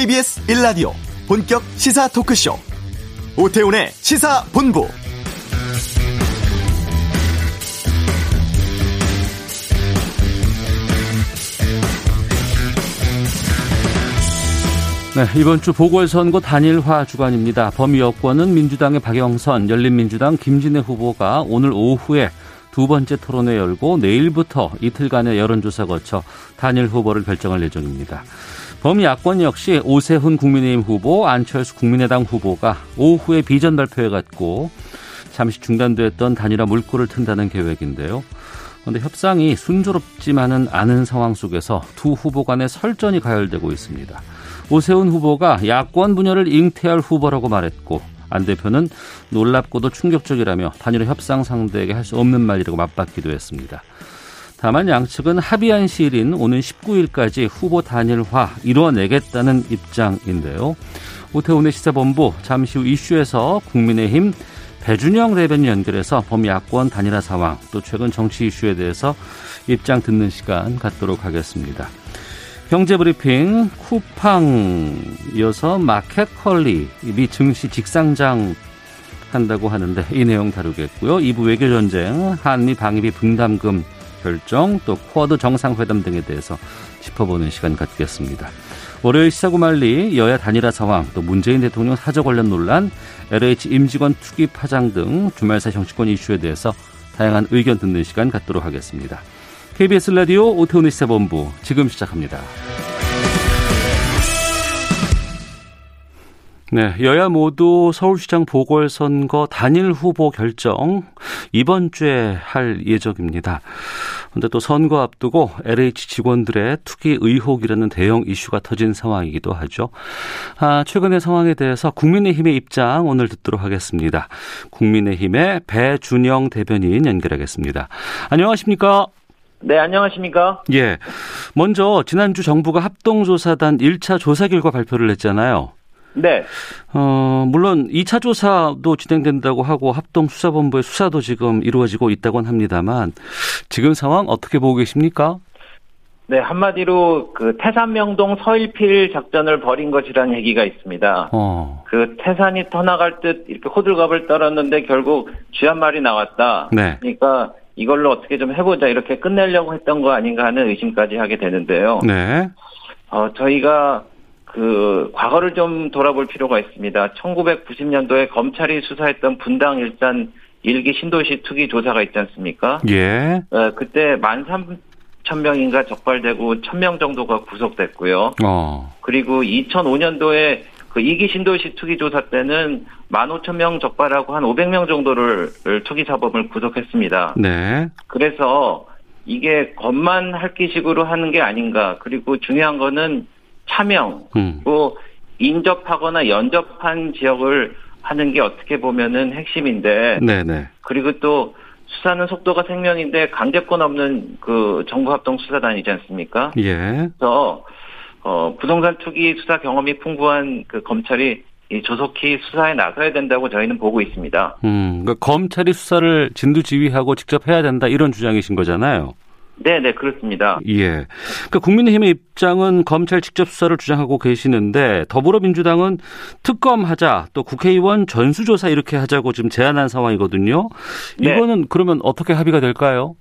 KBS 1라디오 본격 시사 토크쇼 오태훈의 시사본부 네, 이번 주 보궐선거 단일화 주간입니다. 범위 여권은 민주당의 박영선, 열린민주당 김진애 후보가 오늘 오후에 두 번째 토론회 열고 내일부터 이틀간의 여론조사 거쳐 단일 후보를 결정할 예정입니다. 범 야권 역시 오세훈 국민의힘 후보, 안철수 국민의당 후보가 오후에 비전 발표해갔고 잠시 중단됐던 단일화 물꼬를 튼다는 계획인데요. 그런데 협상이 순조롭지만은 않은 상황 속에서 두 후보 간의 설전이 가열되고 있습니다. 오세훈 후보가 야권 분열을 잉태할 후보라고 말했고 안 대표는 놀랍고도 충격적이라며 단일화 협상 상대에게 할 수 없는 말이라고 맞받기도 했습니다. 다만 양측은 합의한 시일인 오는 19일까지 후보 단일화 이뤄내겠다는 입장인데요. 오태훈의 시사본부 잠시 후 이슈에서 국민의힘 배준영 대변인 연결해서 범야권 단일화 상황 또 최근 정치 이슈에 대해서 입장 듣는 시간 갖도록 하겠습니다. 경제브리핑 쿠팡 이어서 마켓 컬리 미 증시 직상장 한다고 하는데 이 내용 다루겠고요. 2부 외교전쟁, 한미 방위비 분담금 결정, 또 쿼드 정상회담 등에 대해서 짚어보는 시간 갖겠습니다. 월요일 시사구말리 여야 단일화 상황, 또 문재인 대통령 사저 관련 논란, LH 임직원 투기 파장 등 주말사 정치권 이슈에 대해서 다양한 의견 듣는 시간 갖도록 하겠습니다. KBS 라디오 오태훈의 시사본부 지금 시작합니다. 네, 여야 모두 서울시장 보궐선거 단일 후보 결정 이번 주에 할 예정입니다. 그런데 또 선거 앞두고 LH 직원들의 투기 의혹이라는 대형 이슈가 터진 상황이기도 하죠. 아, 최근의 상황에 대해서 국민의힘의 입장 오늘 듣도록 하겠습니다. 국민의힘의 배준영 대변인 연결하겠습니다. 안녕하십니까? 네, 안녕하십니까? 예. 먼저 지난주 정부가 합동조사단 1차 조사 결과 발표를 했잖아요. 네. 어, 물론 2차 조사도 진행된다고 하고 합동수사본부의 수사도 지금 이루어지고 있다곤 합니다만 지금 상황 어떻게 보고 계십니까? 네, 한마디로 그 태산명동 서일필 작전을 벌인 것이라는 얘기가 있습니다. 어. 그 태산이 터나갈 듯 이렇게 호들갑을 떨었는데 결국 쥐한 마리 나왔다. 네. 그러니까 이걸로 어떻게 좀 해보자 이렇게 끝내려고 했던 거 아닌가 하는 의심까지 하게 되는데요. 네. 어, 저희가 그 과거를 좀 돌아볼 필요가 있습니다. 1990년도에 검찰이 수사했던 분당 일산 일기 신도시 투기 조사가 있지 않습니까? 예. 어, 그때 13,000명인가 적발되고 1,000명 정도가 구속됐고요. 어. 그리고 2005년도에 그 이기 신도시 투기 조사 때는 15,000명 적발하고 한 500명 정도를 투기 사범을 구속했습니다. 네. 그래서 이게 겁만 할기식으로 하는 게 아닌가. 그리고 중요한 거는 차명, 음. 또 인접하거나 연접한 지역을 하는 게 어떻게 보면은 핵심인데. 네네. 그리고 또 수사는 속도가 생명인데 강제권 없는 그 정부 합동 수사단이지 않습니까? 예. 그래서 어 부동산 투기 수사 경험이 풍부한 그 검찰이 이 조속히 수사에 나서야 된다고 저희는 보고 있습니다. 음, 그러니까 검찰이 수사를 진두지휘하고 직접 해야 된다 이런 주장이신 거잖아요. 네, 네, 그렇습니다. 예. 그러니까 국민의힘의 입장은 검찰 직접 수사를 주장하고 계시는데 더불어민주당은 특검하자 또 국회의원 전수조사 이렇게 하자고 지금 제안한 상황이거든요. 네. 이거는 그러면 어떻게 합의가 될까요?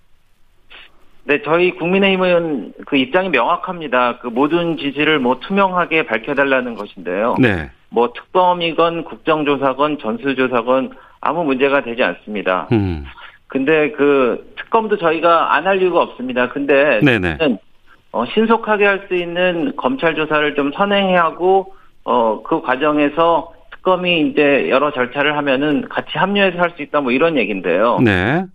네, 저희 국민의힘은 그 입장이 명확합니다. 그 모든 지지를 뭐 투명하게 밝혀달라는 것인데요. 네. 뭐 특검이건 국정조사건 전수조사건 아무 문제가 되지 않습니다. 음. 근데 그 특검도 저희가 안 할 이유가 없습니다. 근데 네네. 어, 신속하게 할 수 있는 검찰 조사를 좀 선행해야 하고 어, 그 과정에서 특검이 이제 여러 절차를 하면은 같이 합류해서 할 수 있다 뭐 이런 얘기인데요. 네.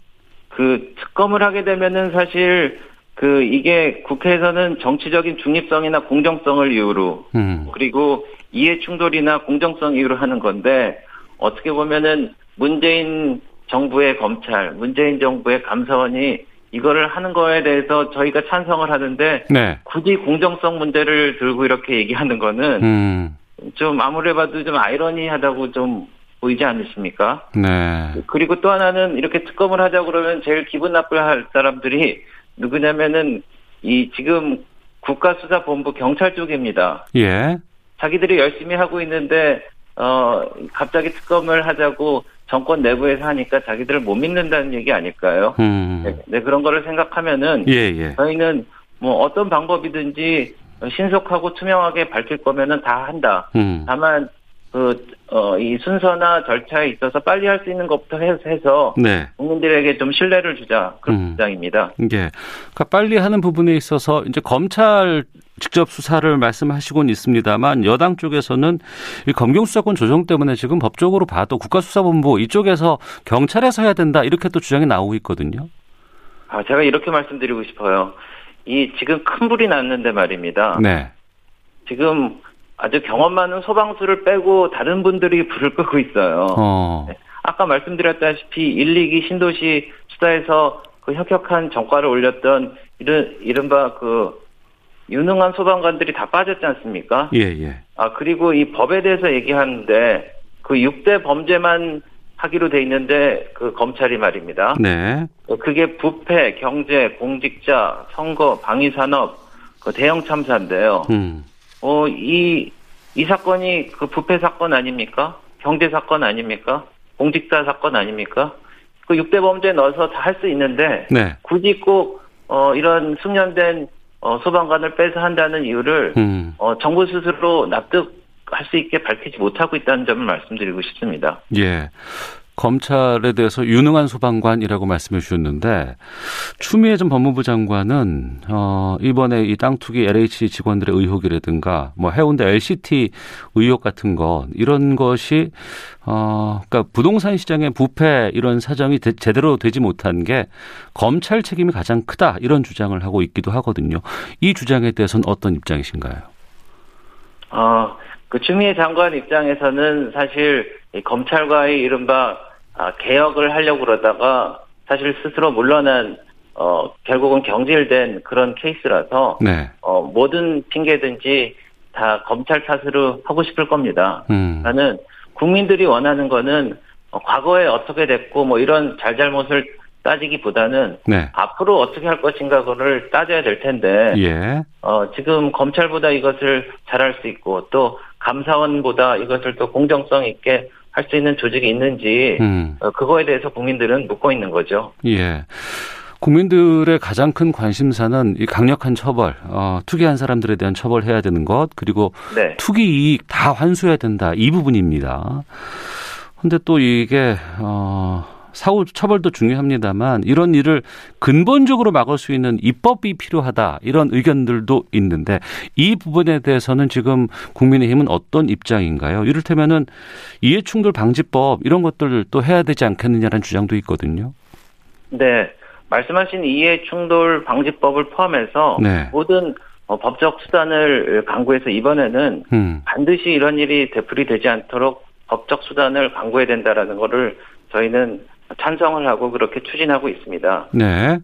그 특검을 하게 되면은 사실 그 이게 국회에서는 정치적인 중립성이나 공정성을 이유로 음. 그리고 이해 충돌이나 공정성 이유로 하는 건데 어떻게 보면은 문재인 정부의 검찰, 문재인 정부의 감사원이 이거를 하는 거에 대해서 저희가 찬성을 하는데 네. 굳이 공정성 문제를 들고 이렇게 얘기하는 거는 음. 좀 아무리 봐도 좀 아이러니하다고 좀 보이지 않으십니까? 네. 그리고 또 하나는 이렇게 특검을 하자 그러면 제일 기분 나쁠 사람들이 누구냐면은 이 지금 국가수사본부 경찰 쪽입니다. 예. 자기들이 열심히 하고 있는데 어 갑자기 특검을 하자고 정권 내부에서 하니까 자기들을 못 믿는다는 얘기 아닐까요? 음. 네, 네, 그런 거를 생각하면은 예, 예. 저희는 뭐 어떤 방법이든지 신속하고 투명하게 밝힐 거면은 다 한다. 음. 다만 그, 어, 이 순서나 절차에 있어서 빨리 할 수 있는 것부터 해서, 네. 국민들에게 좀 신뢰를 주자. 그런 음. 입장입니다. 예. 그러니까 빨리 하는 부분에 있어서 이제 검찰 직접 수사를 말씀하시곤 있습니다만 여당 쪽에서는 이 검경 수사권 조정 때문에 지금 법적으로 봐도 국가수사본부 이쪽에서 경찰에서 해야 된다 이렇게 또 주장이 나오고 있거든요. 아, 제가 이렇게 말씀드리고 싶어요. 이 지금 큰 불이 났는데 말입니다. 네. 지금 아주 경험 많은 소방수를 빼고 다른 분들이 불을 끄고 있어요. 어. 네. 아까 말씀드렸다시피 1, 2기 신도시 수사에서 그 혁혁한 정과를 올렸던 이른, 이른바 그 유능한 소방관들이 다 빠졌지 않습니까? 예, 예. 아, 그리고 이 법에 대해서 얘기하는데 그 6대 범죄만 하기로 돼 있는데 그 검찰이 말입니다. 네. 그게 부패, 경제, 공직자, 선거, 방위산업, 그 대형 참사인데요. 음. 어, 이, 이 사건이 그 부패 사건 아닙니까? 경제 사건 아닙니까? 공직자 사건 아닙니까? 그 6대 범죄 넣어서 다 할 수 있는데, 네. 굳이 꼭, 어, 이런 숙련된, 어, 소방관을 빼서 한다는 이유를, 음. 어, 정부 스스로 납득 할 수 있게 밝히지 못하고 있다는 점을 말씀드리고 싶습니다. 예. 검찰에 대해서 유능한 소방관이라고 말씀해 주셨는데 추미애 전 법무부 장관은 어 이번에 이 땅 투기 LH 직원들의 의혹이라든가 뭐 해운대 LCT 의혹 같은 것 이런 것이 어 그러니까 부동산 시장의 부패 이런 사정이 대, 제대로 되지 못한 게 검찰 책임이 가장 크다 이런 주장을 하고 있기도 하거든요. 이 주장에 대해서는 어떤 입장이신가요? 어, 그 추미애 장관 입장에서는 사실 검찰과의 이른바 아, 개혁을 하려고 그러다가 사실 스스로 물러난 어 결국은 경질된 그런 케이스라서 네. 어 모든 핑계든지 다 검찰 탓으로 하고 싶을 겁니다. 음. 나는 국민들이 원하는 거는 어, 과거에 어떻게 됐고 뭐 이런 잘잘못을 따지기보다는 네. 앞으로 어떻게 할 것인가를 따져야 될 텐데 예. 어, 지금 검찰보다 이것을 잘할 수 있고 또 감사원보다 이것을 또 공정성 있게 할 수 있는 조직이 있는지 음. 어, 그거에 대해서 국민들은 묻고 있는 거죠. 예. 국민들의 가장 큰 관심사는 이 강력한 처벌, 어, 투기한 사람들에 대한 처벌해야 되는 것, 그리고 네. 투기 이익 다 환수해야 된다 이 부분입니다. 근데 또 이게 어, 사후 처벌도 중요합니다만 이런 일을 근본적으로 막을 수 있는 입법이 필요하다 이런 의견들도 있는데 이 부분에 대해서는 지금 국민의힘은 어떤 입장인가요? 이를테면은 이해충돌 방지법 이런 것들을 또 해야 되지 않겠느냐는 주장도 있거든요. 네. 말씀하신 이해충돌 방지법을 포함해서 네. 모든 어, 법적 수단을 강구해서 이번에는 음. 반드시 이런 일이 되풀이되지 않도록 법적 수단을 강구해야 된다라는 것을 저희는 찬성을 하고 그렇게 추진하고 있습니다. 네.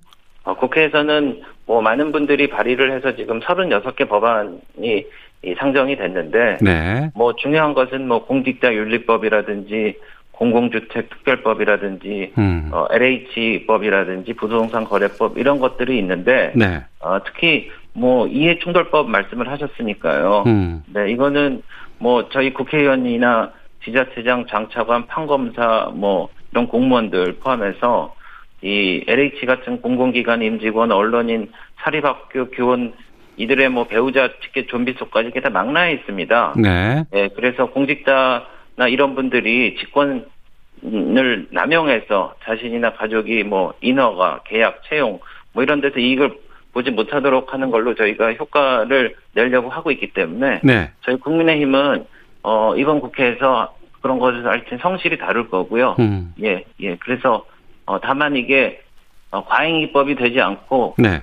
어, 국회에서는 뭐 많은 분들이 발의를 해서 지금 36개 법안이 상정이 됐는데 네. 뭐 중요한 것은 뭐 공직자 윤리법이라든지 공공주택 특별법이라든지 음. 어, LH법이라든지 부동산 거래법 이런 것들이 있는데 네. 어, 특히 뭐 이해충돌법 말씀을 하셨으니까요. 음. 네, 이거는 뭐 저희 국회의원이나 지자체장, 장차관, 판검사 뭐 이런 공무원들 포함해서 이 LH 같은 공공기관 임직원, 언론인, 사립학교 교원 이들의 뭐 배우자 티켓 좀비속까지 이게 다 망라해 있습니다. 네. 네. 그래서 공직자나 이런 분들이 직권을 남용해서 자신이나 가족이 뭐 인허가, 계약, 채용 뭐 이런 데서 이익을 보지 못하도록 하는 걸로 저희가 효과를 내려고 하고 있기 때문에 네. 저희 국민의힘은 어 이번 국회에서 그런 것을 하여튼 성실히 다룰 거고요. 음. 예, 예. 그래서 어, 다만 이게 어, 과잉 입법이 되지 않고 네.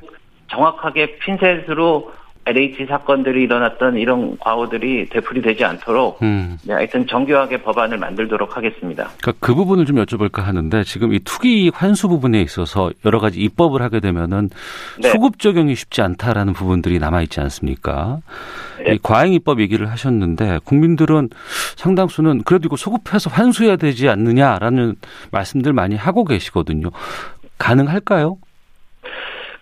정확하게 핀셋으로 LH 사건들이 일어났던 이런 과오들이 되풀이되지 않도록 음. 네, 하여튼 정교하게 법안을 만들도록 하겠습니다. 그러니까 그 부분을 좀 여쭤볼까 하는데 지금 이 투기 환수 부분에 있어서 여러 가지 입법을 하게 되면은 네. 소급 적용이 쉽지 않다라는 부분들이 남아 있지 않습니까? 네. 이 과잉 입법 얘기를 하셨는데 국민들은 상당수는 그래도 이거 소급해서 환수해야 되지 않느냐라는 말씀들 많이 하고 계시거든요. 가능할까요?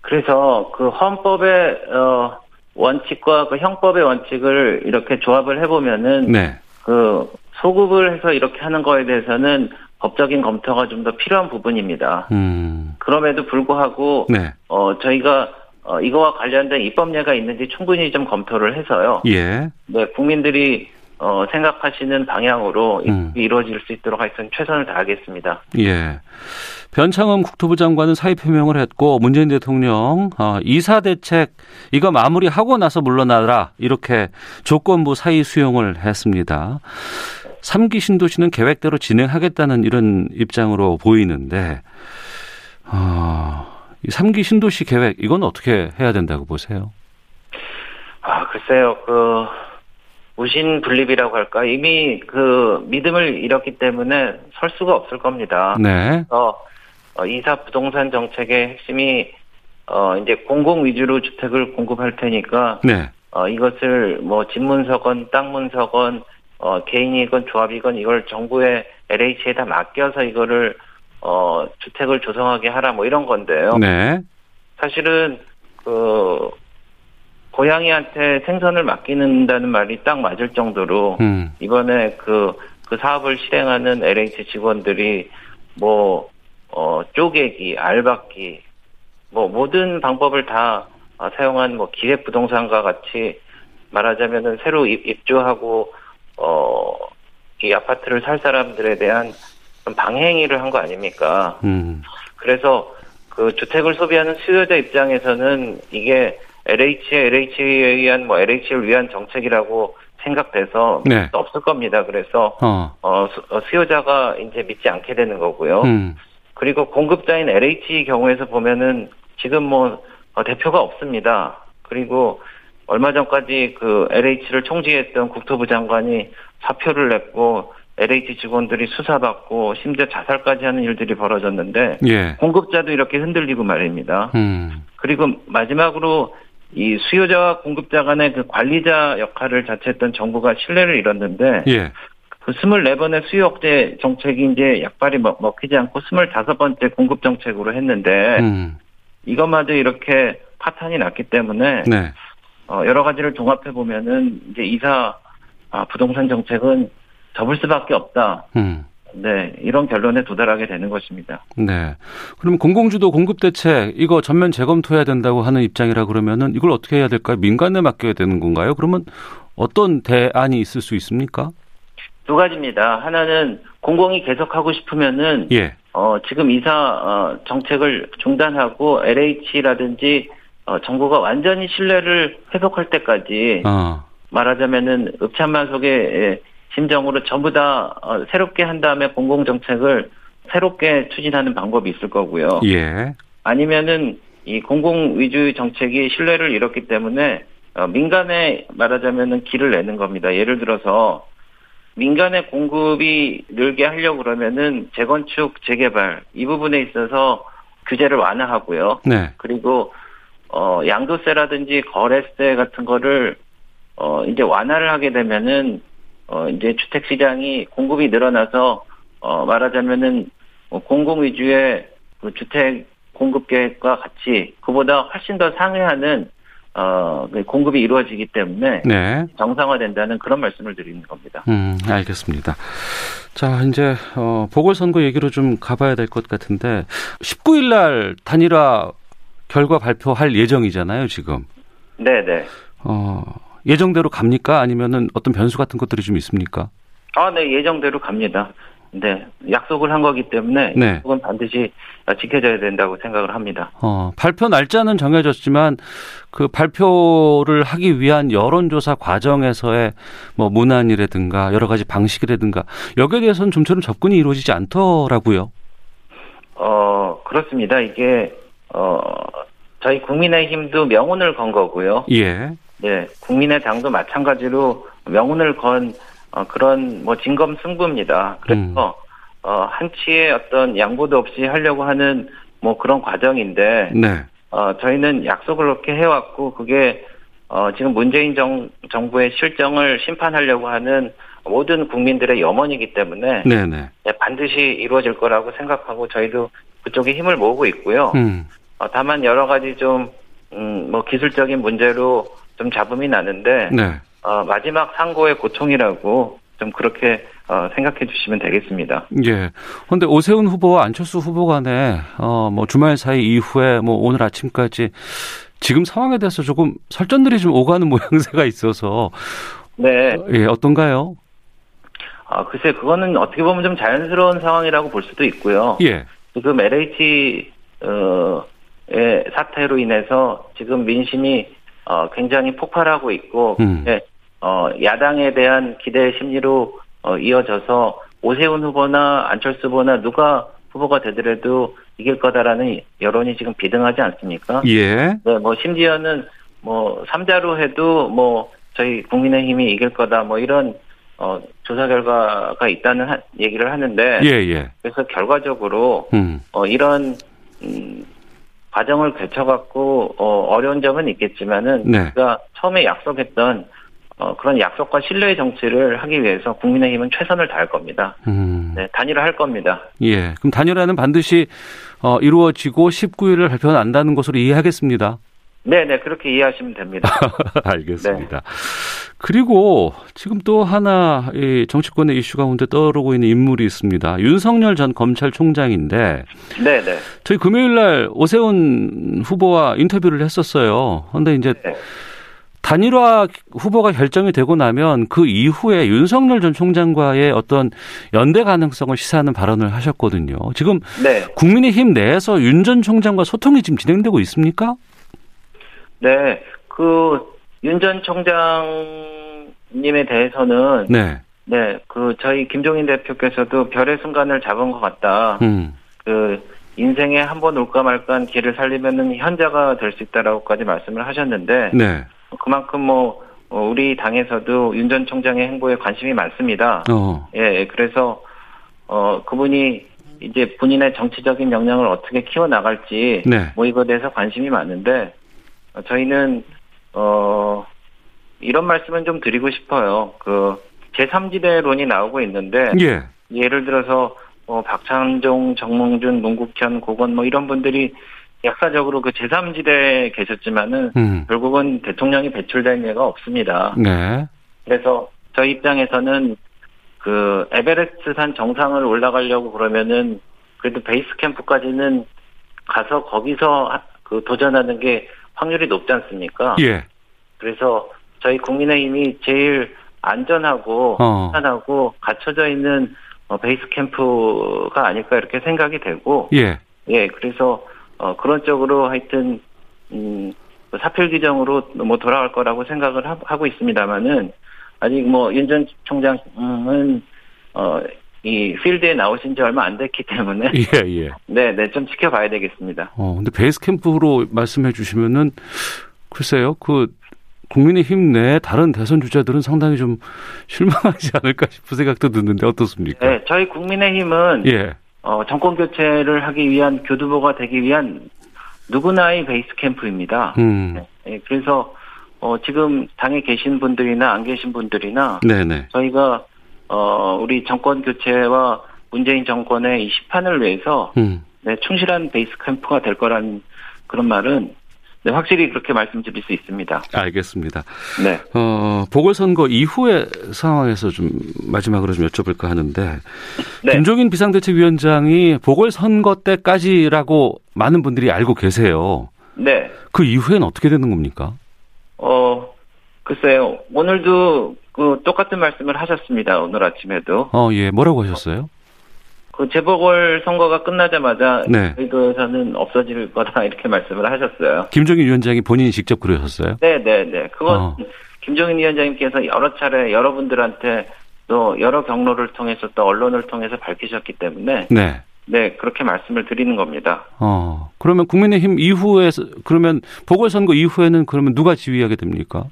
그래서 그 헌법에 어 원칙과 그 형법의 원칙을 이렇게 조합을 해보면은 네. 그 소급을 해서 이렇게 하는 거에 대해서는 법적인 검토가 좀 더 필요한 부분입니다. 음. 그럼에도 불구하고 네. 어 저희가 어 이거와 관련된 입법례가 있는지 충분히 좀 검토를 해서요. 예. 네, 국민들이 어, 생각하시는 방향으로 음. 이루어질 수 있도록 하여튼 최선을 다하겠습니다. 예. 변창흠 국토부 장관은 사의 표명을 했고 문재인 대통령 어, 이사 대책 이거 마무리하고 나서 물러나라 이렇게 조건부 사의 수용을 했습니다. 3기 신도시는 계획대로 진행하겠다는 이런 입장으로 보이는데 어, 3기 신도시 계획 이건 어떻게 해야 된다고 보세요? 아 글쎄요 그 무신 분립이라고 할까 이미 그 믿음을 잃었기 때문에 설 수가 없을 겁니다. 네. 어, 어, 이사 부동산 정책의 핵심이 어 이제 공공 위주로 주택을 공급할 테니까 네. 어 이것을 뭐 집문서건 땅문서건 어 개인이건 조합이건 이걸 정부의 LH에 다 맡겨서 이거를 어 주택을 조성하게 하라 뭐 이런 건데요. 네. 사실은 그 고양이한테 생선을 맡기는다는 말이 딱 맞을 정도로 음. 이번에 그, 그 사업을 실행하는 LH 직원들이 뭐, 어, 쪼개기, 알박기, 뭐 모든 방법을 다 사용한 뭐 기획 부동산과 같이 말하자면은 새로 입주하고, 어, 이 아파트를 살 사람들에 대한 방행위를 한 거 아닙니까? 음. 그래서 그 주택을 소비하는 수요자 입장에서는 이게 LH에 LH에 의한 뭐 LH를 위한 정책이라고 생각돼서 네. 없을 겁니다. 그래서 어. 어, 어, 수 요자가 이제 믿지 않게 되는 거고요. 음. 그리고 공급자인 LH 경우에서 보면은 지금 뭐 어, 대표가 없습니다. 그리고 얼마 전까지 그 LH를 총지했던 국토부 장관이 사표를 냈고 LH 직원들이 수사받고 심지어 자살까지 하는 일들이 벌어졌는데 예. 공급자도 이렇게 흔들리고 말입니다. 음. 그리고 마지막으로 이 수요자와 공급자 간의 그 관리자 역할을 자처했던 정부가 신뢰를 잃었는데 예. 그 24번의 수요 억제 정책이 이제 약발이 먹, 히지 않고 25번째 공급 정책으로 했는데 음. 이것마저 이렇게 파탄이 났기 때문에 네. 어, 여러 가지를 종합해 보면은 이제 이사 아, 부동산 정책은 접을 수밖에 없다. 음. 네, 이런 결론에 도달하게 되는 것입니다. 네. 그럼 공공주도 공급 대책 이거 전면 재검토해야 된다고 하는 입장이라 그러면은 이걸 어떻게 해야 될까요? 민간에 맡겨야 되는 건가요? 그러면 어떤 대안이 있을 수 있습니까? 두 가지입니다. 하나는 공공이 계속하고 싶으면은 예. 어, 지금 이사 어, 정책을 중단하고 LH라든지 어, 정부가 완전히 신뢰를 회복할 때까지 어. 말하자면은 읍참만 속에 심정으로 전부 다 어, 새롭게 한 다음에 공공 정책을 새롭게 추진하는 방법이 있을 거고요. 예. 아니면은 이 공공 위주의 정책이 신뢰를 잃었기 때문에 어, 민간에 말하자면은 길을 내는 겁니다. 예를 들어서 민간의 공급이 늘게 하려고 그러면은 재건축, 재개발 이 부분에 있어서 규제를 완화하고요. 네. 그리고 어 양도세라든지 거래세 같은 거를 어 이제 완화를 하게 되면은 어, 이제 주택 시장이 공급이 늘어나서, 어, 말하자면은, 뭐 공공 위주의 그 주택 공급 계획과 같이 그보다 훨씬 더 상회하는 어, 그 공급이 이루어지기 때문에 네. 정상화된다는 그런 말씀을 드리는 겁니다. 음, 알겠습니다. 자, 이제 어, 보궐선거 얘기로 좀 가봐야 될 것 같은데 19일 날 단일화 결과 발표할 예정이잖아요, 지금. 네, 네. 어, 예정대로 갑니까? 아니면은 어떤 변수 같은 것들이 좀 있습니까? 아, 네, 예정대로 갑니다. 네, 약속을 한 거기 때문에 네. 그건 반드시 지켜져야 된다고 생각을 합니다. 어, 발표 날짜는 정해졌지만 그 발표를 하기 위한 여론조사 과정에서의 뭐 문안이라든가 여러 가지 방식이라든가 여기에 대해서는 좀처럼 접근이 이루어지지 않더라고요. 어, 그렇습니다. 이게 어 저희 국민의힘도 명운을 건 거고요. 예. 네, 국민의 당도 마찬가지로 명운을 건 어, 그런 뭐 진검 승부입니다. 그래서 음. 어, 한치의 어떤 양보도 없이 하려고 하는 뭐 그런 과정인데 네. 어, 저희는 약속을 그렇게 해왔고 그게 어, 지금 문재인 정, 정부의 실정을 심판하려고 하는 모든 국민들의 염원이기 때문에 네네. 네. 네, 반드시 이루어질 거라고 생각하고 저희도 그쪽에 힘을 모으고 있고요. 음. 어, 다만 여러 가지 좀, 음, 뭐 기술적인 문제로 좀 잡음이 나는데 네. 어, 마지막 상고의 고통이라고 좀 그렇게 어, 생각해 주시면 되겠습니다. 예. 그런데 오세훈 후보와 안철수 후보 간에 어, 뭐 주말 사이 이후에 뭐 오늘 아침까지 지금 상황에 대해서 조금 설전들이 좀 오가는 모양새가 있어서 네. 예, 어떤가요? 아, 글쎄 그거는 어떻게 보면 좀 자연스러운 상황이라고 볼 수도 있고요. 예. 지금 LH 어 의 사태로 인해서 지금 민심이 어 굉장히 폭발하고 있고 음. 예, 어 야당에 대한 기대 심리로 어 이어져서 오세훈 후보나 안철수 후보나 누가 후보가 되더라도 이길 거다라는 여론이 지금 비등하지 않습니까? 예. 네, 뭐 심지어는 뭐 삼자로 해도 뭐 저희 국민의힘이 이길 거다 뭐 이런 어 조사 결과가 있다는 하, 얘기를 하는데 예, 예. 그래서 결과적으로 음. 어 이런 음 과정을 거쳐 갖고 어 어려운 점은 있겠지만은 네. 우리가 처음에 약속했던 어 그런 약속과 신뢰의 정치를 하기 위해서 국민의힘은 최선을 다할 겁니다. 음. 네, 단일화할 겁니다. 예. 그럼 단일화는 반드시 어, 이루어지고 19일을 발표한다는 것으로 이해하겠습니다. 네, 네, 그렇게 이해하시면 됩니다. 알겠습니다. 그리고 지금 또 하나 이 정치권의 이슈 가운데 떠오르고 있는 인물이 있습니다. 윤석열 전 검찰총장인데 네, 네. 저희 금요일 날 오세훈 후보와 인터뷰를 했었어요. 그런데 이제 네. 단일화 후보가 결정이 되고 나면 그 이후에 윤석열 전 총장과의 어떤 연대 가능성을 시사하는 발언을 하셨거든요. 지금 네. 국민의힘 내에서 윤 전 총장과 소통이 지금 진행되고 있습니까? 네, 그 윤 전 총장님에 대해서는 네. 네, 그 저희 김종인 대표께서도 별의 순간을 잡은 것 같다. 음. 그 인생에 한 번 올까 말까한 길을 살리면은 현자가 될 수 있다라고까지 말씀을 하셨는데 네. 그만큼 뭐 어, 우리 당에서도 윤 전 총장의 행보에 관심이 많습니다. 어. 예, 그래서 어 그분이 이제 본인의 정치적인 역량을 어떻게 키워 나갈지 네. 뭐 이거에 대해서 관심이 많은데 어, 저희는 어 이런 말씀은 좀 드리고 싶어요. 그 제3지대론이 나오고 있는데 예. 예를 들어서 뭐 박찬종, 정몽준, 문국현, 고건 뭐 이런 분들이 역사적으로 그 제3지대에 계셨지만은 음. 결국은 대통령이 배출된 예가 없습니다. 네. 그래서 저희 입장에서는 그 에베레스트 산 정상을 올라가려고 그러면은 그래도 베이스 캠프까지는 가서 거기서 하- 그 도전하는 게 확률이 높지 않습니까? 예. 그래서 저희 국민의힘이 제일 안전하고 어. 편하고 갖춰져 있는 어, 베이스 캠프가 아닐까 이렇게 생각이 되고 예. 예 그래서 어, 그런 쪽으로 하여튼 음, 그 사필 규정으로 뭐 돌아갈 거라고 생각을 하, 하고 있습니다만은 아직 뭐 윤 전 총장은 어, 이 필드에 나오신 지 얼마 안 됐기 때문에 예, 예. 네, 네, 좀 지켜봐야 되겠습니다. 어, 근데 베이스 캠프로 말씀해 주시면은 글쎄요. 그 국민의힘 내 다른 대선 주자들은 상당히 좀 실망하지 않을까 싶은 생각도 드는데 어떻습니까? 네, 저희 국민의힘은 예. 어, 정권 교체를 하기 위한 교두보가 되기 위한 누구나의 베이스 캠프입니다. 음. 예, 그래서 어, 지금 당에 계신 분들이나 안 계신 분들이나 네, 네. 저희가 어, 우리 정권 교체와 문재인 정권의 이 시판을 위해서 음. 네, 충실한 베이스 캠프가 될 거란 그런 말은 네, 확실히 그렇게 말씀드릴 수 있습니다. 알겠습니다. 네. 어, 보궐선거 이후의 상황에서 좀 마지막으로 좀 여쭤볼까 하는데 네. 김종인 비상대책위원장이 보궐선거 때까지라고 많은 분들이 알고 계세요. 네. 그 이후에는 어떻게 되는 겁니까? 어, 글쎄요. 오늘도 그 똑같은 말씀을 하셨습니다. 오늘 아침에도. 어, 예. 뭐라고 하셨어요? 그 재보궐 선거가 끝나자마자 네. 저희도에서는 없어질 거다 이렇게 말씀을 하셨어요. 김종인 위원장이 본인이 직접 그러셨어요? 네, 네, 네. 그건 어. 김종인 위원장님께서 여러 차례 여러분들한테 또 여러 경로를 통해서 또 언론을 통해서 밝히셨기 때문에 네. 네 그렇게 말씀을 드리는 겁니다. 어, 그러면 국민의힘 이후에, 그러면 보궐선거 이후에는 그러면 누가 지휘하게 됩니까?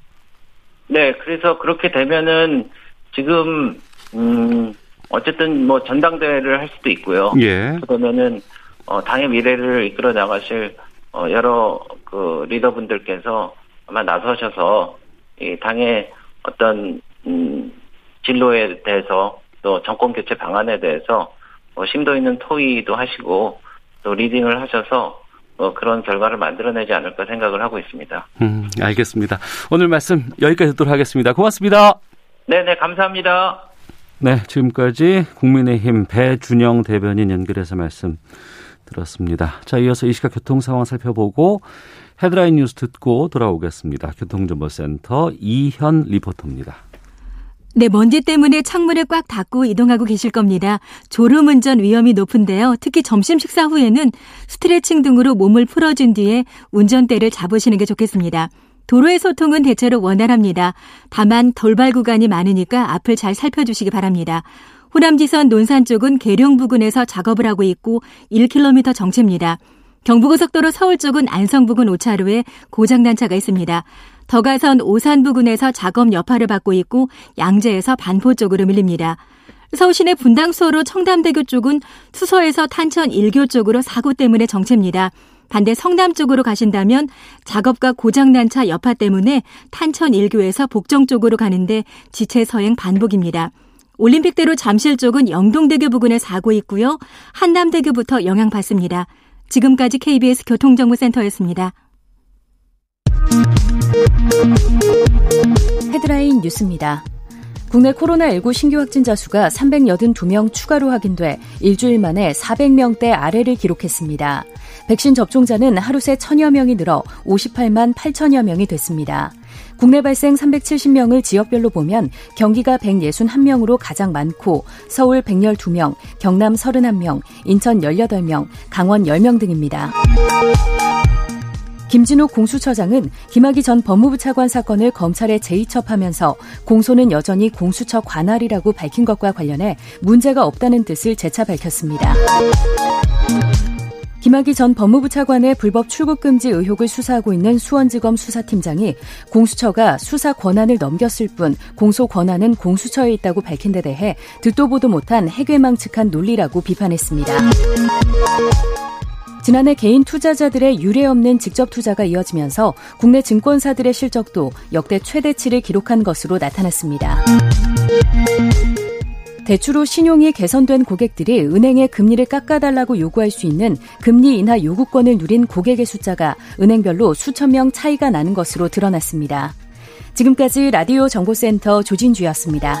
네, 그래서 그렇게 되면은 지금 음 어쨌든 뭐 전당대회를 할 수도 있고요. 예. 그러면은 어, 당의 미래를 이끌어 나가실 어, 여러 그 리더분들께서 아마 나서셔서 이 당의 어떤 음, 진로에 대해서 또 정권 교체 방안에 대해서 어, 심도 있는 토의도 하시고 또 리딩을 하셔서 어, 그런 결과를 만들어내지 않을까 생각을 하고 있습니다. 음, 알겠습니다. 오늘 말씀 여기까지 듣도록 하겠습니다. 고맙습니다. 네네, 감사합니다. 네, 지금까지 국민의힘 배준영 대변인 연결해서 말씀 들었습니다. 자, 이어서 이 시각 교통 상황 살펴보고 헤드라인 뉴스 듣고 돌아오겠습니다. 교통정보센터 이현 리포터입니다. 네, 먼지 때문에 창문을 꽉 닫고 이동하고 계실 겁니다. 졸음 운전 위험이 높은데요. 특히 점심 식사 후에는 스트레칭 등으로 몸을 풀어준 뒤에 운전대를 잡으시는 게 좋겠습니다. 도로의 소통은 대체로 원활합니다. 다만 돌발 구간이 많으니까 앞을 잘 살펴주시기 바랍니다. 호남지선 논산 쪽은 계룡 부근에서 작업을 하고 있고 1km 정체입니다. 경부고속도로 서울 쪽은 안성 부근 5차로에 고장난 차가 있습니다. 더 가선 오산 부근에서 작업 여파를 받고 있고 양재에서 반포 쪽으로 밀립니다. 서울시내 분당수로 청담대교 쪽은 수서에서 탄천 1교 쪽으로 사고 때문에 정체입니다. 반대 성남 쪽으로 가신다면 작업과 고장난 차 여파 때문에 탄천 1교에서 복정 쪽으로 가는데 지체 서행 반복입니다. 올림픽대로 잠실 쪽은 영동대교 부근에 사고 있고요. 한남대교부터 영향받습니다. 지금까지 KBS 교통정보센터였습니다. 헤드라인 뉴스입니다. 국내 코로나19 신규 확진자 수가 382명 추가로 확인돼 일주일 만에 400명대 아래를 기록했습니다. 백신 접종자는 하루 새 천여 명이 늘어 58만 8천여 명이 됐습니다. 국내 발생 370명을 지역별로 보면 경기가 161명으로 가장 많고 서울 112명, 경남 31명, 인천 18명, 강원 10명 등입니다. 김진욱 공수처장은 김학의 전 법무부 차관 사건을 검찰에 재이첩하면서 공소는 여전히 공수처 관할이라고 밝힌 것과 관련해 문제가 없다는 뜻을 재차 밝혔습니다. 김학의 전 법무부 차관의 불법 출국 금지 의혹을 수사하고 있는 수원지검 수사팀장이 공수처가 수사 권한을 넘겼을 뿐 공소 권한은 공수처에 있다고 밝힌 데 대해 듣도 보도 못한 해괴망측한 논리라고 비판했습니다. 지난해 개인 투자자들의 유례 없는 직접 투자가 이어지면서 국내 증권사들의 실적도 역대 최대치를 기록한 것으로 나타났습니다. 대출 후 신용이 개선된 고객들이 은행에 금리를 깎아달라고 요구할 수 있는 금리 인하 요구권을 누린 고객의 숫자가 은행별로 수천 명 차이가 나는 것으로 드러났습니다. 지금까지 라디오 정보센터 조진주였습니다.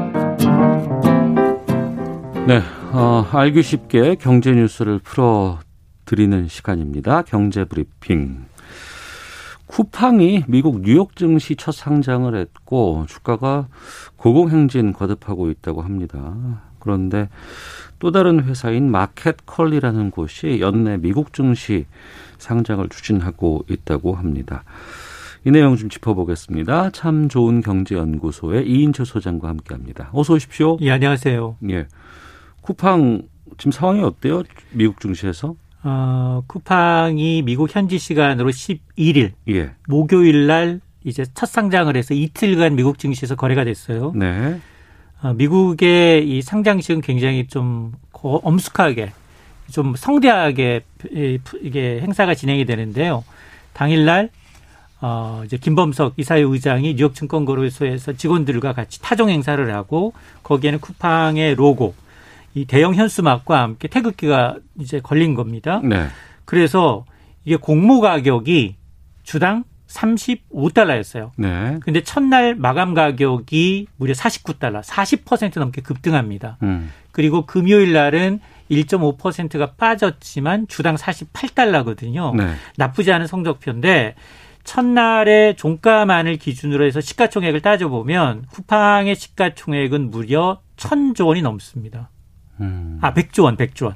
네, 어, 알기 쉽게 경제 뉴스를 풀어 드리는 시간입니다. 경제 브리핑. 쿠팡이 미국 뉴욕 증시 첫 상장을 했고 주가가 고공행진 거듭하고 있다고 합니다. 그런데 또 다른 회사인 마켓컬리라는 곳이 연내 미국 증시 상장을 추진하고 있다고 합니다. 이 내용 좀 짚어보겠습니다. 참 좋은 경제연구소의 이인철 소장과 함께합니다. 어서 오십시오. 예, 안녕하세요. 예, 쿠팡 지금 상황이 어때요? 미국 증시에서? 어, 쿠팡이 미국 현지 시간으로 11일 예. 목요일 날 이제 첫 상장을 해서 이틀간 미국 증시에서 거래가 됐어요. 네. 어, 미국의 이 상장식은 굉장히 좀 엄숙하게 좀 성대하게 이게 행사가 진행이 되는데요. 당일날 어 이제 김범석 이사회 의장이 뉴욕 증권거래소에서 직원들과 같이 타종 행사를 하고 거기에는 쿠팡의 로고 이 대형 현수막과 함께 태극기가 이제 걸린 겁니다. 네. 그래서 이게 공모 가격이 주당 35달러였어요. 네. 근데 첫날 마감 가격이 무려 49달러, 40% 넘게 급등합니다. 음. 그리고 금요일 날은 1.5%가 빠졌지만 주당 48달러거든요. 네. 나쁘지 않은 성적표인데 첫날의 종가만을 기준으로 해서 시가총액을 따져보면 쿠팡의 시가총액은 무려 1000조 원이 넘습니다. 음. 아, 100조 원, 100조 원.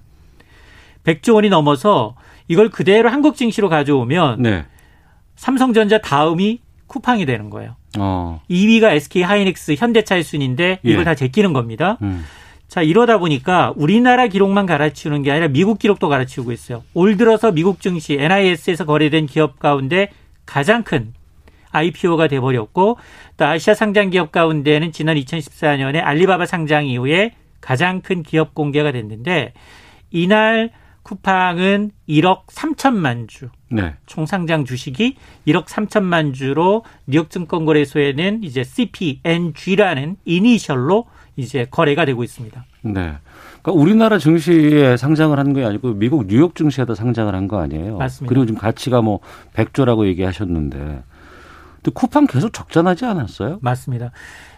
100조 원이 넘어서 이걸 그대로 한국 증시로 가져오면 네. 삼성전자 다음이 쿠팡이 되는 거예요. 어. 2위가 SK 하이닉스 현대차의 순인데 이걸 예. 다 제끼는 겁니다. 음. 자, 이러다 보니까 우리나라 기록만 갈아치우는 게 아니라 미국 기록도 갈아치우고 있어요. 올 들어서 미국 증시 NIS에서 거래된 기업 가운데 가장 큰 IPO가 돼버렸고 또 아시아 상장 기업 가운데는 지난 2014년에 알리바바 상장 이후에 가장 큰 기업 공개가 됐는데 이날 쿠팡은 1억 3천만 주. 네. 총 상장 주식이 1억 3천만 주로 뉴욕 증권거래소에는 이제 CPNG라는 이니셜로 이제 거래가 되고 있습니다. 네. 그러니까 우리나라 증시에 상장을 한 게 아니고 미국 뉴욕 증시에다 상장을 한 거 아니에요? 맞습니다. 그리고 지금 가치가 뭐 100조라고 얘기하셨는데. 쿠팡 계속 적자나지 않았어요? 맞습니다.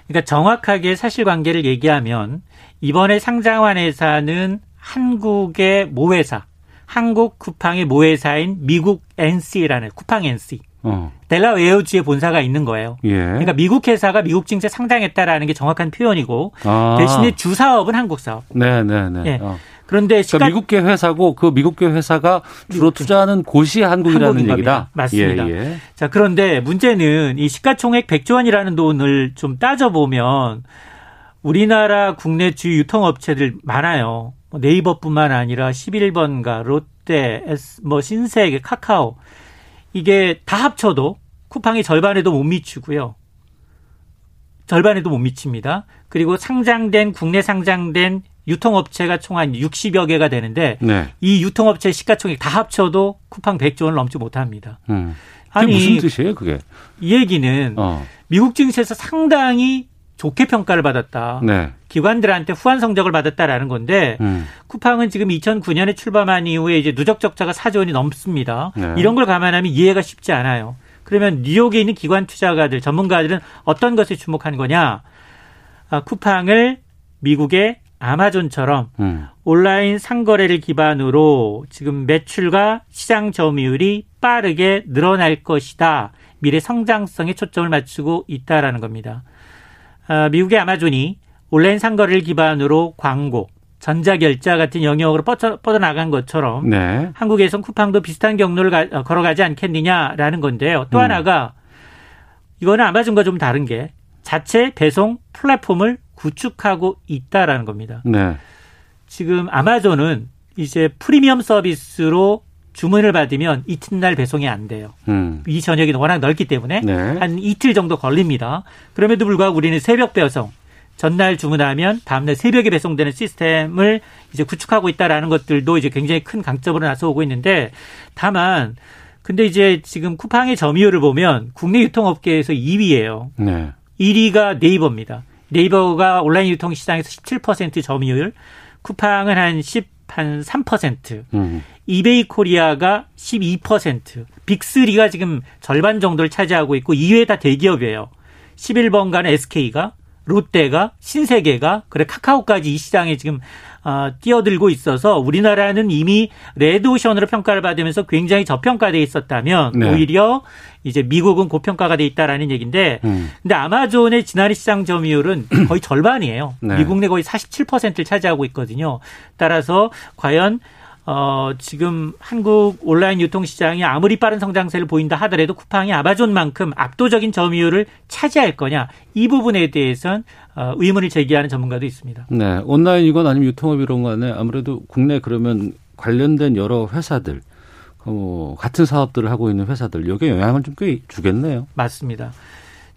그러니까 정확하게 사실관계를 얘기하면 이번에 상장한 회사는 한국의 모회사, 한국 쿠팡의 모회사인 미국 NC라는 쿠팡 NC. 어. 델라웨어주에 본사가 있는 거예요. 예. 그러니까 미국 회사가 미국 증시에 상장했다라는 게 정확한 표현이고 아. 대신에 주 사업은 한국 사업. 네, 네, 네. 예. 어. 그런데 시가... 그러니까 미국계 회사고 그 미국계 회사가 주로 투자하는 곳이 한국이라는 얘기다. 맞습니다. 예, 예. 자, 그런데 문제는 이 시가총액 100조 원이라는 돈을 좀 따져 보면 우리나라 국내 주요 유통업체들 많아요. 뭐 네이버뿐만 아니라 11번가, 롯데, 뭐 신세계, 카카오 이게 다 합쳐도 쿠팡이 절반에도 못 미치고요. 절반에도 못 미칩니다. 그리고 상장된 국내 상장된 유통업체가 총 한 60여 개가 되는데 네. 이 유통업체 시가총액 다 합쳐도 쿠팡 100조 원을 넘지 못합니다. 음. 아니 무슨 뜻이에요, 그게? 이 얘기는 어. 미국 증시에서 상당히 좋게 평가를 받았다. 네. 기관들한테 후한 성적을 받았다라는 건데 음. 쿠팡은 지금 2009년에 출범한 이후에 이제 누적 적자가 4조 원이 넘습니다. 네. 이런 걸 감안하면 이해가 쉽지 않아요. 그러면 뉴욕에 있는 기관 투자가들, 전문가들은 어떤 것에 주목하는 거냐? 아, 쿠팡을 미국의 아마존처럼 음. 온라인 상거래를 기반으로 지금 매출과 시장 점유율이 빠르게 늘어날 것이다. 미래 성장성에 초점을 맞추고 있다라는 겁니다. 아, 미국의 아마존이 온라인 상거래를 기반으로 광고, 전자결자 같은 영역으로 뻗어, 뻗어나간 것처럼 네. 한국에선 쿠팡도 비슷한 경로를 가, 어, 걸어가지 않겠느냐라는 건데요. 또 음. 하나가 이거는 아마존과 좀 다른 게 자체 배송 플랫폼을 구축하고 있다라는 겁니다. 네. 지금 아마존은 이제 프리미엄 서비스로 주문을 받으면 이튿날 배송이 안 돼요. 음. 이 전역이 워낙 넓기 때문에 네. 한 이틀 정도 걸립니다. 그럼에도 불구하고 우리는 새벽 배송, 전날 주문하면 다음날 새벽에 배송되는 시스템을 이제 구축하고 있다라는 것들도 이제 굉장히 큰 강점으로 나서오고 있는데 다만 근데 이제 지금 쿠팡의 점유율을 보면 국내 유통업계에서 2위예요. 네. 1위가 네이버입니다. 네이버가 온라인 유통 시장에서 17% 점유율, 쿠팡은 한 10, 한 3%, 음. 이베이 코리아가 12%, 빅3가 지금 절반 정도를 차지하고 있고 이외에 다 대기업이에요. 11번가는 SK가, 롯데가, 신세계가, 그래 카카오까지 이 시장에 지금 어, 뛰어들고 있어서 우리나라는 이미 레드오션으로 평가를 받으면서 굉장히 저평가돼 있었다면 네. 오히려 이제 미국은 고평가가 돼 있다라는 얘기인데 음. 근데 아마존의 지난해 시장 점유율은 거의 절반이에요. 네. 미국 내 거의 47%를 차지하고 있거든요. 따라서 과연 어, 지금 한국 온라인 유통시장이 아무리 빠른 성장세를 보인다 하더라도 쿠팡이 아마존만큼 압도적인 점유율을 차지할 거냐 이 부분에 대해서는 어, 의문을 제기하는 전문가도 있습니다. 네, 온라인이건 아니면 유통업이론 간에 아무래도 국내 그러면 관련된 여러 회사들 어, 같은 사업들을 하고 있는 회사들 여기에 영향을 좀 꽤 주겠네요. 맞습니다.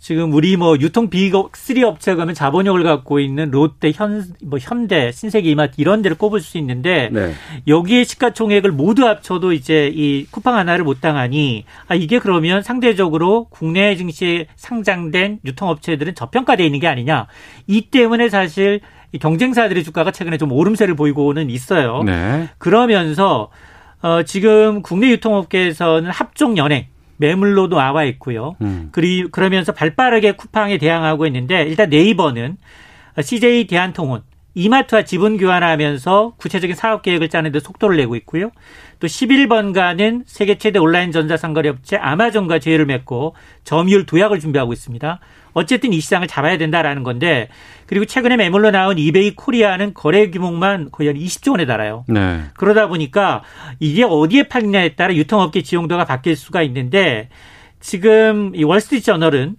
지금 우리 뭐 유통 비거 3 업체 가면 자본력을 갖고 있는 롯데, 현, 뭐 현대, 신세계 이마트 이런 데를 꼽을 수 있는데 네. 여기에 시가총액을 모두 합쳐도 이제 이 쿠팡 하나를 못 당하니 아 이게 그러면 상대적으로 국내 증시에 상장된 유통업체들은 저평가돼 있는 게 아니냐. 이 때문에 사실 경쟁사들의 주가가 최근에 좀 오름세를 보이고는 있어요. 네. 그러면서 어 지금 국내 유통업계에서는 합종 연행 매물로도 나와 있고요. 음. 그리 그러면서 발빠르게 쿠팡에 대항하고 있는데 일단 네이버는 CJ 대한통운 이마트와 지분 교환하면서 구체적인 사업 계획을 짜는 데 속도를 내고 있고요. 또 11번가는 세계 최대 온라인 전자상거래 업체 아마존과 제휴를 맺고 점유율 도약을 준비하고 있습니다. 어쨌든 이 시장을 잡아야 된다라는 건데 그리고 최근에 매물로 나온 이베이 코리아는 거래 규모만 거의 한 20조 원에 달해요. 네. 그러다 보니까 이게 어디에 팔리냐에 따라 유통업계 지형도가 바뀔 수가 있는데 지금 이 월스트리트 저널은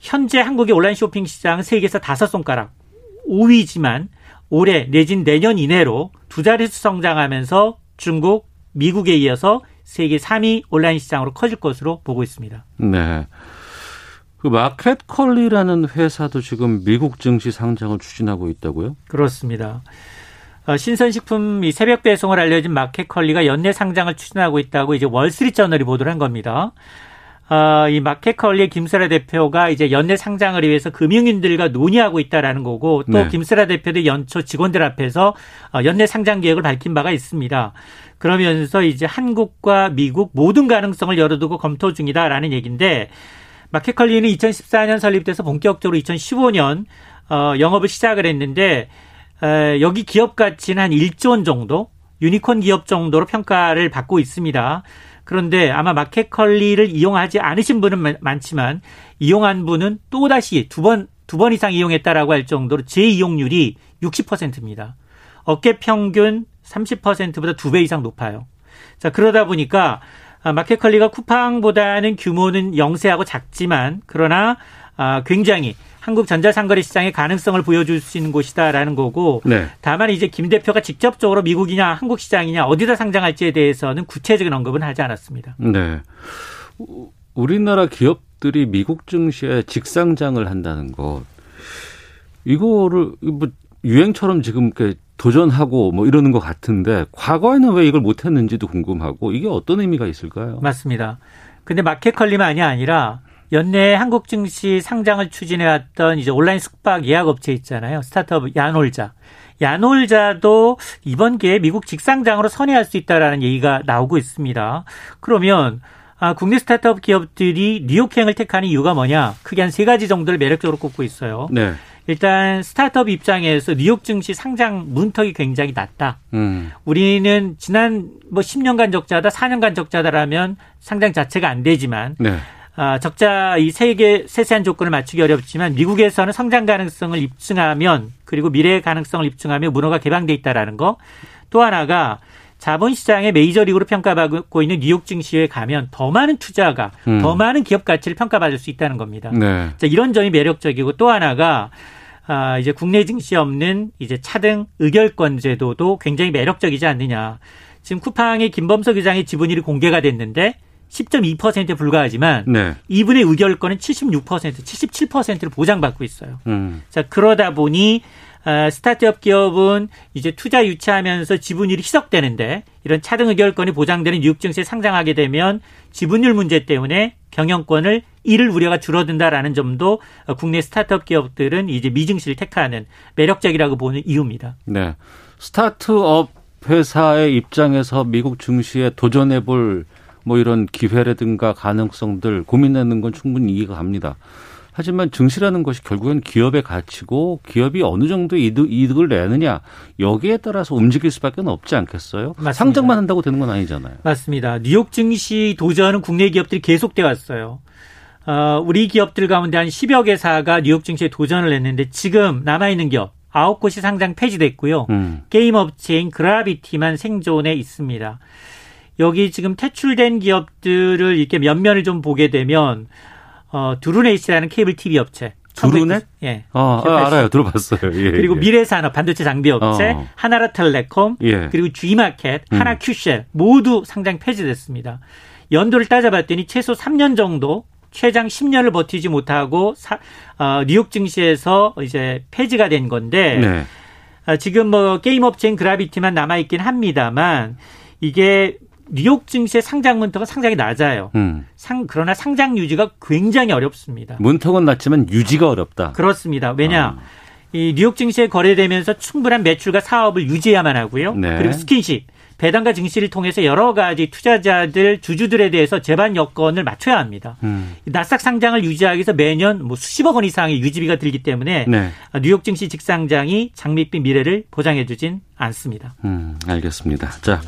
현재 한국의 온라인 쇼핑 시장 세계에서 다섯 손가락 5위지만 올해 내진 내년 이내로 두 자릿수 성장하면서 중국, 미국에 이어서 세계 3위 온라인 시장으로 커질 것으로 보고 있습니다. 네. 그 마켓 컬리라는 회사도 지금 미국 증시 상장을 추진하고 있다고요? 그렇습니다. 어, 신선식품 이 새벽 배송을 알려진 마켓컬리가 연내 상장을 추진하고 있다고 이제 월스트리트저널이 보도를 한 겁니다. 어, 이 마켓컬리의 김슬아 대표가 이제 연내 상장을 위해서 금융인들과 논의하고 있다라는 거고 또 네. 김슬아 대표도 연초 직원들 앞에서 어, 연내 상장 계획을 밝힌 바가 있습니다. 그러면서 이제 한국과 미국 모든 가능성을 열어두고 검토 중이다라는 얘기인데 마켓컬리는 2014년 설립돼서 본격적으로 2015년 어, 영업을 시작을 했는데 에, 여기 기업 가치는 한 1조 원 정도 유니콘 기업 정도로 평가를 받고 있습니다. 그런데 아마 마켓컬리를 이용하지 않으신 분은 많지만 이용한 분은 또다시 두 번, 두 번 이상 이용했다라고 할 정도로 재이용률이 60%입니다. 업계 평균 30%보다 두 배 이상 높아요. 자, 그러다 보니까 마켓컬리가 쿠팡보다는 규모는 영세하고 작지만 그러나 아, 굉장히 한국 전자상거래 시장의 가능성을 보여줄 수 있는 곳이다라는 거고 네. 다만 이제 김 대표가 직접적으로 미국이냐 한국 시장이냐 어디다 상장할지에 대해서는 구체적인 언급은 하지 않았습니다. 네. 우리나라 기업들이 미국 증시에 직상장을 한다는 것 이거를 뭐 유행처럼 지금 도전하고 뭐 이러는 것 같은데 과거에는 왜 이걸 못했는지도 궁금하고 이게 어떤 의미가 있을까요? 맞습니다. 근데 마켓 컬리만이 아니라 연내 한국 증시 상장을 추진해왔던 이제 온라인 숙박 예약 업체 있잖아요. 스타트업 야놀자. 야놀자도 이번 기회에 미국 직상장으로 선회할 수 있다라는 얘기가 나오고 있습니다. 그러면 아, 국내 스타트업 기업들이 뉴욕행을 택하는 이유가 뭐냐? 크게 한 세 가지 정도를 매력적으로 꼽고 있어요. 네. 일단 스타트업 입장에서 뉴욕 증시 상장 문턱이 굉장히 낮다. 음. 우리는 지난 뭐 10년간 적자다, 4년간 적자다라면 상장 자체가 안 되지만 네. 아, 적자 이 세계 세세한 조건을 맞추기 어렵지만 미국에서는 성장 가능성을 입증하면 그리고 미래의 가능성을 입증하면 문호가 개방돼 있다라는 거. 또 하나가 자본시장의 메이저리그로 평가받고 있는 뉴욕 증시에 가면 더 많은 투자가 음. 더 많은 기업 가치를 평가받을 수 있다는 겁니다. 네. 자, 이런 점이 매력적이고 또 하나가 아, 이제 국내 증시에 없는 이제 차등 의결권 제도도 굉장히 매력적이지 않느냐. 지금 쿠팡의 김범석 의장의 지분율이 공개가 됐는데 10.2%에 불과하지만 네. 이분의 의결권은 76%, 77%를 보장받고 있어요. 음. 자 그러다 보니 어, 스타트업 기업은 이제 투자 유치하면서 지분율이 희석되는데 이런 차등 의결권이 보장되는 뉴욕 증시에 상장하게 되면 지분율 문제 때문에 경영권을 잃을 우려가 줄어든다라는 점도 국내 스타트업 기업들은 이제 미증시를 택하는 매력적이라고 보는 이유입니다. 네. 스타트업 회사의 입장에서 미국 증시에 도전해 볼 뭐 이런 기회라든가 가능성들 고민하는 건 충분히 이해가 갑니다. 하지만 증시라는 것이 결국엔 기업의 가치고 기업이 어느 정도 이득, 이득을 내느냐 여기에 따라서 움직일 수밖에 없지 않겠어요? 맞습니다. 상장만 한다고 되는 건 아니잖아요. 맞습니다. 뉴욕 증시 도전은 국내 기업들이 계속돼 왔어요. 어, 우리 기업들 가운데 한 10여 개사가 뉴욕 증시에 도전을 했는데 지금 남아있는 기업 아홉 곳이 상장 폐지됐고요. 음. 게임 업체인 그라비티만 생존해 있습니다. 여기 지금 퇴출된 기업들을 이렇게 면면을 좀 보게 되면 어, 두루넷이라는 케이블 TV 업체. 두루넷? 예. 어, 아, 알아요. 들어봤어요. 예, 그리고 예. 미래산업 반도체 장비 업체, 어. 하나로텔레콤, 예. 그리고 G마켓, 음. 한화큐셀 모두 상장 폐지됐습니다. 연도를 따져봤더니 최소 3년 정도 최장 10년을 버티지 못하고 사, 어, 뉴욕 증시에서 이제 폐지가 된 건데 네. 어, 지금 뭐 게임 업체인 그라비티만 남아 있긴 합니다만 이게 뉴욕 증시의 상장 문턱은 상당히 낮아요. 음. 상 그러나 상장 유지가 굉장히 어렵습니다. 문턱은 낮지만 유지가 어렵다. 그렇습니다. 왜냐? 아. 이 뉴욕 증시에 거래되면서 충분한 매출과 사업을 유지해야만 하고요. 네. 그리고 스킨십, 배당과 증시를 통해서 여러 가지 투자자들, 주주들에 대해서 재반 여건을 맞춰야 합니다. 음. 나스닥 상장을 유지하기 위해서 매년 뭐 수십억 원 이상의 유지비가 들기 때문에 네. 뉴욕 증시 직상장이 장밋빛 미래를 보장해 주진 않습니다. 음, 알겠습니다. 자.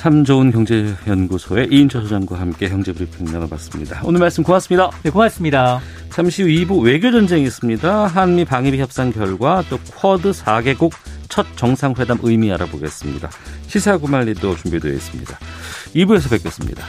참 좋은 경제연구소의 이인철 소장과 함께 경제브리핑 나눠봤습니다. 오늘 말씀 고맙습니다. 네, 고맙습니다. 잠시 후 2부 외교전쟁이 있습니다. 한미 방위비 협상 결과 또 쿼드 4개국 첫 정상회담 의미 알아보겠습니다. 시사구말리도 준비되어 있습니다. 2부에서 뵙겠습니다.